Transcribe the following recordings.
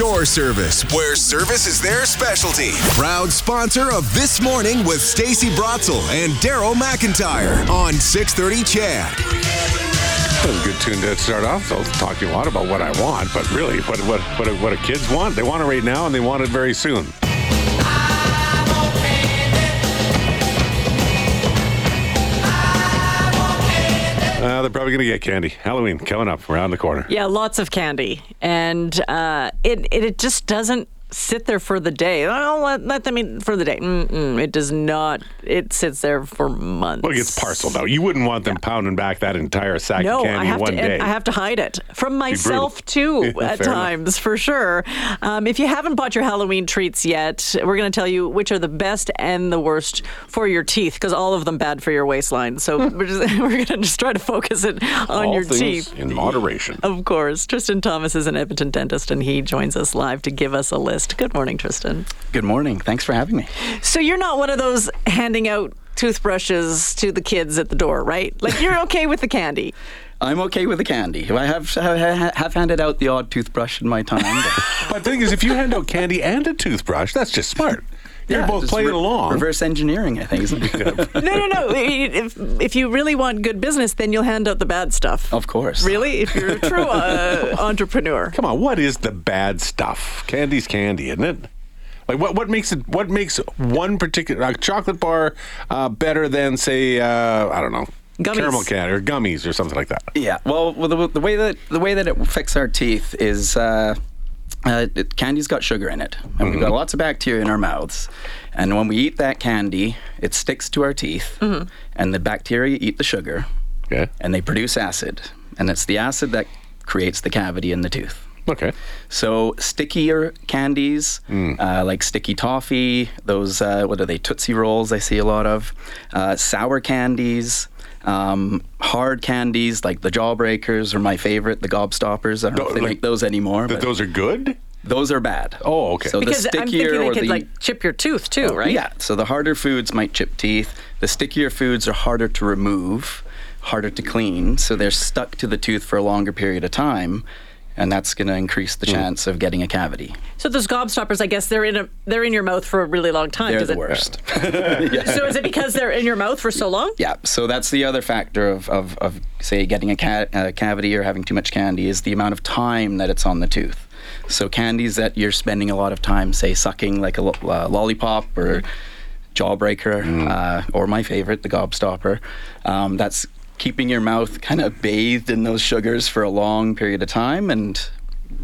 Door Service, where service is their specialty. Proud sponsor of This Morning with Stacy Brotzel and Daryl McIntyre on 630 CHED. Good tune to start off. So talking a lot about what I want, but really, what what what what kids want? They want it right now, and they want it very soon. They're probably going to get candy. Halloween coming up around the corner. Yeah, lots of candy, and uh, it, it it just doesn't sit there for the day. Oh, let, let them eat for the day. Mm-mm, it does not. It sits there for months. Well, it gets parceled out. You wouldn't want them pounding back that entire sack no, of candy I have one to. day. I have to hide it from myself too at Fair enough. times, for sure. Um, if you haven't bought your Halloween treats yet, we're going to tell you which are the best and the worst for your teeth, because all of them bad for your waistline. So we're, we're going to just try to focus it on All your teeth. in moderation. Of course. Trystan Thomas is an Edmonton dentist, and he joins us live to give us a list. Good morning, Trystan. Good morning. Thanks for having me. So you're not one of those handing out toothbrushes to the kids at the door, right? Like you're okay with the candy. I'm okay with the candy. I have I have handed out the odd toothbrush in my time. but- But the thing is, if you hand out candy and a toothbrush, that's just smart. You're Yeah, both playing re- along. Reverse engineering, I think. Isn't it? No, no, no. If, if you really want good business, then you'll hand out the bad stuff. of course. Really? If you're a true uh, entrepreneur. Come on, what is the bad stuff? Candy's candy, isn't it? Like what? What makes it? What makes one particular uh, chocolate bar uh, better than, say, uh, I don't know, Gummies. caramel candy or gummies or something like that? Yeah. Well, well the, the way that the way that it affects our teeth is. Uh, uh, it, candy's got sugar in it, and we've got lots of bacteria in our mouths. And when we eat that candy, it sticks to our teeth, and the bacteria eat the sugar, Okay. and they produce acid. And it's the acid that creates the cavity in the tooth. Okay. So stickier candies, uh, like sticky toffee, those uh, what are they? Tootsie rolls. I see a lot of uh, sour candies. Um, hard candies like the Jawbreakers are my favorite. The Gobstoppers. I don't know if they Like- make those anymore. Th- But those are good. those are bad. Oh, okay. So Because the I'm stickier thinking they or could the like chip your tooth too, right? yeah. So the harder foods might chip teeth. The stickier foods are harder to remove, harder to clean. So they're stuck to the tooth for a longer period of time, and that's going to increase Hmm. the chance of getting a cavity. So those gobstoppers, I guess they're in a they're in your mouth for a really long time. They're the it- worst. So is it because they're in your mouth for so long? Yeah, so that's the other factor of, of, of say, getting a, ca- a cavity or having too much candy is the amount of time that it's on the tooth. So candies that you're spending a lot of time, say, sucking like a lo- uh, lollipop or jawbreaker, uh, or my favorite, the gobstopper, um, that's keeping your mouth kind of bathed in those sugars for a long period of time, and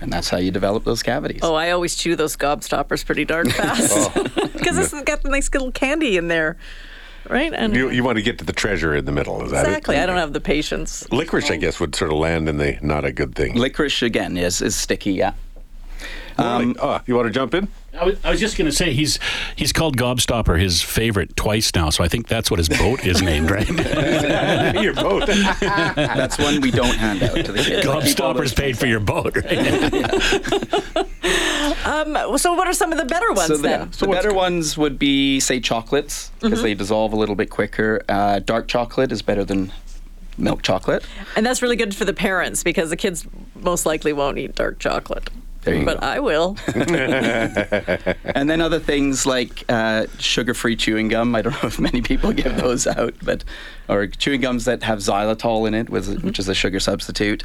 and that's how you develop those cavities. Oh, I always chew those gobstoppers pretty darn fast because this has got the nice little candy in there, right? And You, you want to get to the treasure in the middle. Is that exactly. I don't have the patience. Licorice, I guess, would sort of land in the not a good thing. Licorice again is is sticky, yeah. Um, oh, you want to jump in? I was, I was just going to say he's he's called Gobstopper his favorite twice now, so I think that's what his boat is named, right? Your boat. That's one we don't hand out to the kids. Gobstopper's paid for your boat, right? Um, so what are some of the better ones So the, then? the better ones would be, say, chocolates, because they dissolve a little bit quicker. Uh, dark chocolate is better than milk chocolate. And that's really good for the parents because the kids most likely won't eat dark chocolate. There you but go. I will. And then other things like uh, sugar-free chewing gum. I don't know if many people give those out, but or chewing gums that have xylitol in it, with, which is a sugar substitute.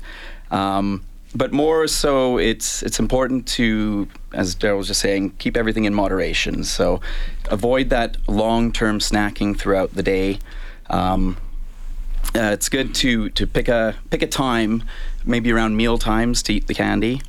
Um, but more so, it's it's important to, as Daryl was just saying, keep everything in moderation. So avoid that long-term snacking throughout the day. Um, uh, it's good to to pick a pick a time, maybe around meal times, to eat the candy.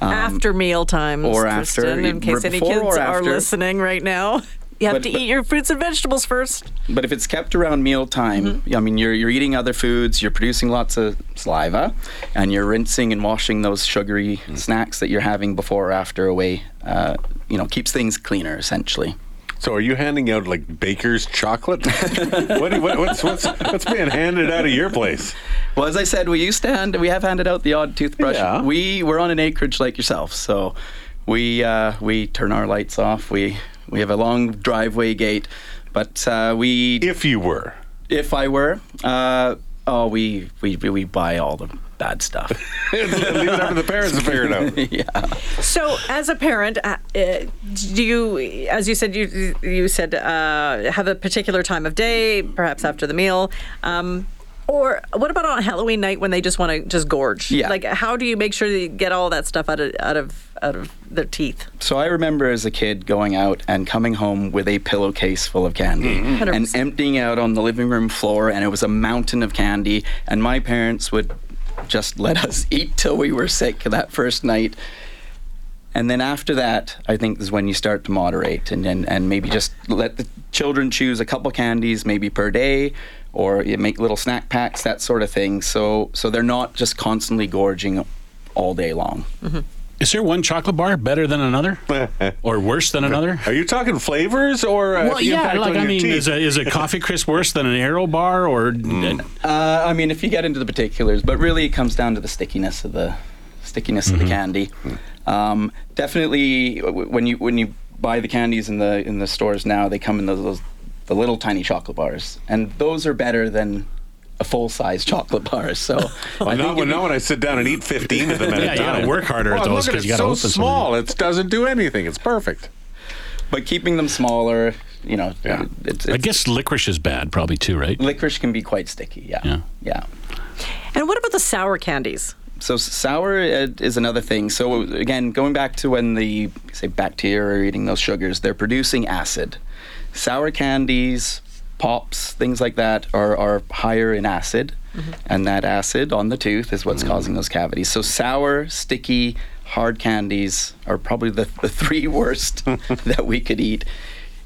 Um, after meal times, or after, Trystan, in case any before kids or are after. listening right now. You have But- to but- eat your fruits and vegetables first. But if it's kept around meal time, I mean, you're, you're eating other foods, you're producing lots of saliva, and you're rinsing and washing those sugary snacks that you're having before or after away. Uh, you know, keeps things cleaner, essentially. So, are you handing out like baker's chocolate? what, what, what's, what's, what's being handed out of your place? Well, as I said, we used to hand, we have handed out the odd toothbrush. Yeah. We we're on an acreage like yourself, so we uh, we turn our lights off. We we have a long driveway gate, but uh, we If you were. if I were. Uh, Oh, we we we buy all the bad stuff. Leave it up to the parents to figure it out. yeah. So, as a parent, uh, uh, do you, as you said, you you said uh, have a particular time of day, perhaps after the meal, um, or what about on Halloween night when they just want to just gorge? Yeah. Like, how do you make sure that you get all that stuff out of out of out of their teeth? So I remember as a kid going out and coming home with a pillowcase full of candy and 100%. emptying out on the living room floor, and it was a mountain of candy. And my parents would just let us eat till we were sick that first night. And then after that, I think is when you start to moderate and, and, and maybe just let the children choose a couple candies maybe per day or you make little snack packs, that sort of thing. So so they're not just constantly gorging all day long. Mm-hmm. Is there one chocolate bar better than another, or worse than another? Are you talking flavors or uh, Well, yeah, like I mean, teeth? is a, is a coffee crisp worse than an Aero bar, or Uh, I mean, if you get into the particulars, but really it comes down to the stickiness of the stickiness of the candy. Um, definitely, when you when you buy the candies in the in the stores now, they come in those, those the little tiny chocolate bars, and those are better than a full size chocolate bar. So Well, I not, think when, not when I sit down and eat 15 of them at Yeah, a you time. gotta work harder at those look 'cause it, you gotta so open some. small. It doesn't do anything. It's perfect. but keeping them smaller, you know, Yeah. it's, I guess licorice is bad, probably too, right? licorice can be quite sticky. Yeah, Yeah. yeah. And what about the sour candies? So sour uh, is another thing. So again, going back to when the say bacteria are eating those sugars, they're producing acid. Sour candies, pops, things like that are, are higher in acid, mm-hmm. and that acid on the tooth is what's mm. causing those cavities. So sour, sticky, hard candies are probably the, the three worst that we could eat.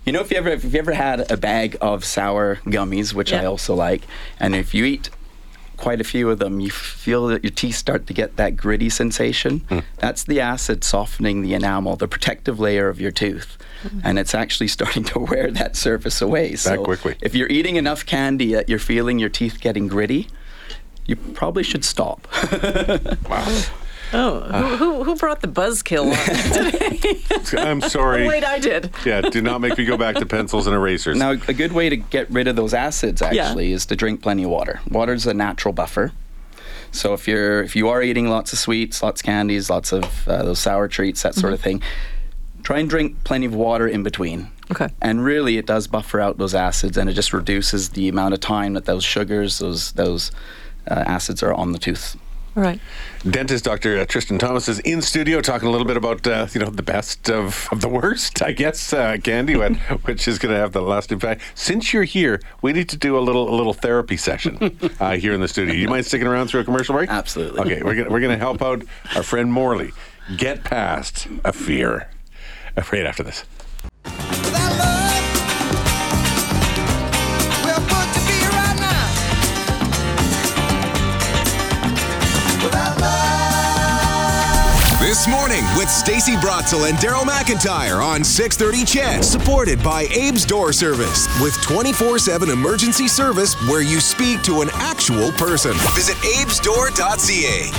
You know, if you ever if you ever had a bag of sour gummies, which I also like, and if you eat quite a few of them, you feel that your teeth start to get that gritty sensation. Hmm. That's the acid softening the enamel, the protective layer of your tooth. Hmm. And it's actually starting to wear that surface away. So quickly. if you're eating enough candy that you're feeling your teeth getting gritty, you probably should stop. Oh, who, who, who brought the buzzkill on today? I'm sorry. Wait, I did. yeah, do not make me go back to pencils and erasers. now, a good way to get rid of those acids actually is to drink plenty of water. Water is a natural buffer. So if you're if you are eating lots of sweets, lots of candies, lots of uh, those sour treats, that sort of thing, try and drink plenty of water in between. Okay. And really, it does buffer out those acids, and it just reduces the amount of time that those sugars, those those uh, acids are on the tooth. All right. Dentist Dr. Trystan Thomas is in studio talking a little bit about uh, you know the best of, of the worst, I guess, uh, candy, what- which is going to have the last impact. Since you're here, we need to do a little a little therapy session uh, here in the studio. You mind sticking around through a commercial break? Absolutely. Okay, we're gonna, we're going to help out our friend Morley get past a fear. Uh, Right after this. Stacy Brotzel and Daryl McIntyre on 630 CHED, Supported by Abe's Door Service with 24-7 emergency service where you speak to an actual person. Visit abesdoor.ca.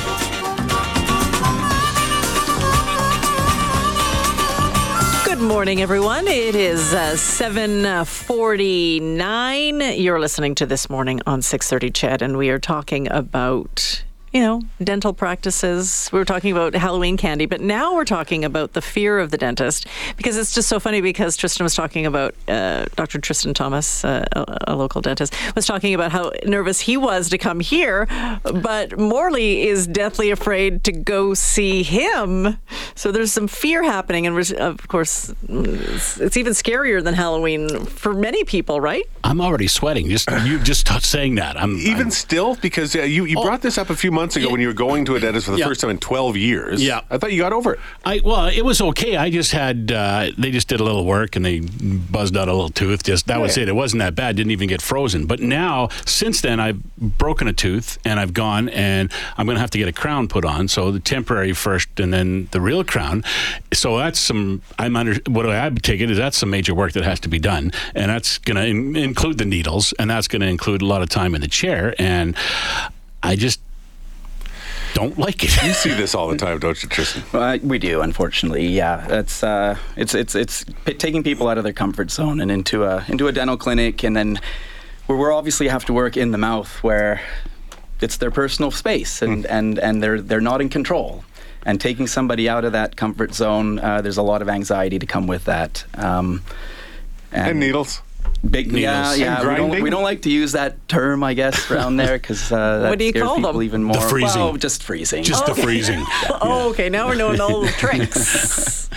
Good morning, everyone. It is uh, 7.49. You're listening to This Morning on 6.30 Ched, and we are talking about, you know, dental practices. We were talking about Halloween candy, but now we're talking about the fear of the dentist because it's just so funny because Trystan was talking about, uh, Dr. Trystan Thomas, uh, a, a local dentist, was talking about how nervous he was to come here, but Morley is deathly afraid to go see him. So there's some fear happening, and of course, it's, it's even scarier than Halloween for many people, right? I'm already sweating just you just t- saying that. I'm Even I'm- still, because uh, you, you brought this up a few months ago Yeah. when you were going to a dentist for the Yeah. first time in 12 years. Yeah. I thought you got over it. I well, it was okay. I just had uh, they just did a little work and they buzzed out a little tooth. Just that was it. It wasn't that bad. Didn't even get frozen. But now, since then, I've broken a tooth and I've gone and I'm going to have to get a crown put on. So the temporary first and then the real crown. So that's some. I'm under. What I take it is that's some major work that has to be done, and that's going to in, include the needles, and that's going to include a lot of time in the chair. And I just don't like it. You see this all the time, don't you, Trystan? Uh, we do, unfortunately. Yeah, it's uh, it's it's it's p- taking people out of their comfort zone and into a into a dental clinic, and then where we obviously have to work in the mouth, where it's their personal space, and and and they're they're not in control. And taking somebody out of that comfort zone, uh, there's a lot of anxiety to come with that. Um, And needles. Big, yeah, Needles. yeah. And We don't, we don't like to use that term, I guess, around there because uh, that What do you scares call people them? even more. The freezing. Well, just freezing. Just the freezing. Oh, okay. Now we're knowing all the tricks.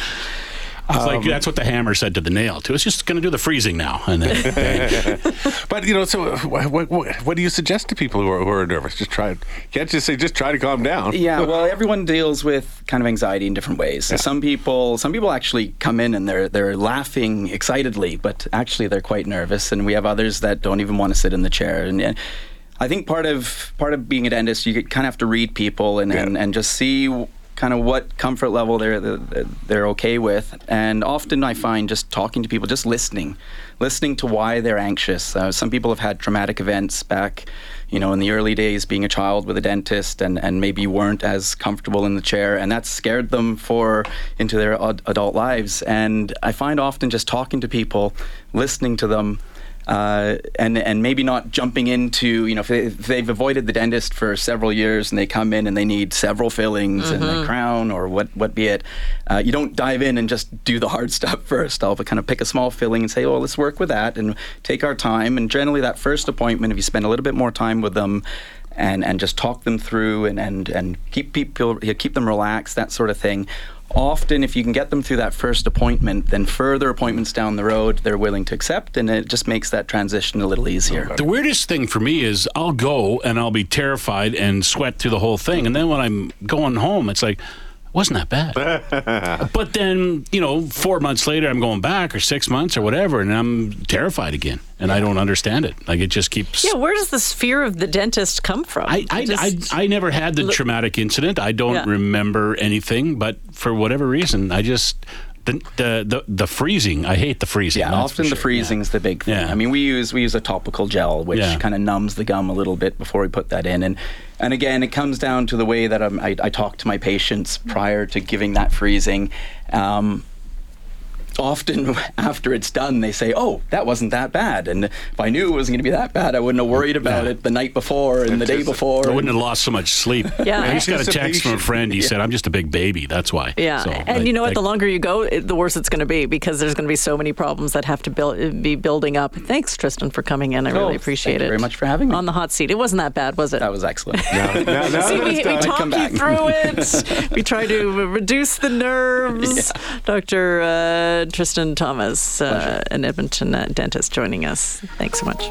It's like um, that's what the hammer said to the nail too. It's just going to do the freezing now, and then. But you know, so what, what, what do you suggest to people who are, who are nervous? Just try. Can't just say just try to calm down. Yeah, well, everyone deals with kind of anxiety in different ways. So Some people, some people actually come in and they're they're laughing excitedly, but actually they're quite nervous. And we have others that don't even want to sit in the chair. And, and I think part of part of being a dentist, you kind of have to read people and, and, and just see kind of what comfort level they're they're okay with. And often I find just talking to people, just listening, listening to why they're anxious. Uh, some people have had traumatic events back, you know, in the early days, being a child with a dentist, and and maybe weren't as comfortable in the chair, and that scared them for into their ad- adult lives. And I find often just talking to people, listening to them uh, and and maybe not jumping into you know if, they, they've avoided the dentist for several years and they come in and they need several fillings and a crown or what what be it, uh, you don't dive in and just do the hard stuff first. I'll kind of pick a small filling and say, oh, let's work with that and take our time. And generally, that first appointment, if you spend a little bit more time with them. And, and just talk them through and, and, and keep people keep them relaxed that sort of thing often if you can get them through that first appointment then further appointments down the road they're willing to accept and it just makes that transition a little easier The weirdest thing for me is I'll go and I'll be terrified and sweat through the whole thing, and then when I'm going home, it's like. Wasn't that bad? but then, you know, four months later, I'm going back, or six months, or whatever, and I'm terrified again, and I don't understand it. Like it just keeps. yeah, where does this fear of the dentist come from? I, I, Just- I, I never had the traumatic incident. I don't Yeah. remember anything, but for whatever reason, I just the the the, the freezing. I hate the freezing. yeah, often for the sure. freezing's the big thing. Yeah. I mean, we use we use a topical gel which Yeah. kind of numbs the gum a little bit before we put that in, and and again, it comes down to the way that I, I talk to my patients prior to giving that freezing. Um, often after it's done, they say, "Oh, that wasn't that bad," and if I knew it wasn't going to be that bad, I wouldn't have worried about Yeah. it the night before and the day before. I wouldn't have lost so much sleep. Yeah. I just got a text from a friend. He said, "I'm just a big baby. That's why." Yeah, So, and like- you know what? like- The longer you go, it- the worse it's going to be because there's going to be so many problems that have to build, be building up. Thanks, Trystan, for coming in. I Oh, really appreciate thank you it. very much for having me. on the hot seat. It wasn't that bad, was it? that was excellent. Now, now, now See, we, it's we done- talk you back. through it. we try to reduce the nerves. Dr. Uh, Trystan Thomas, uh, an Edmonton dentist, joining us. Thanks so much.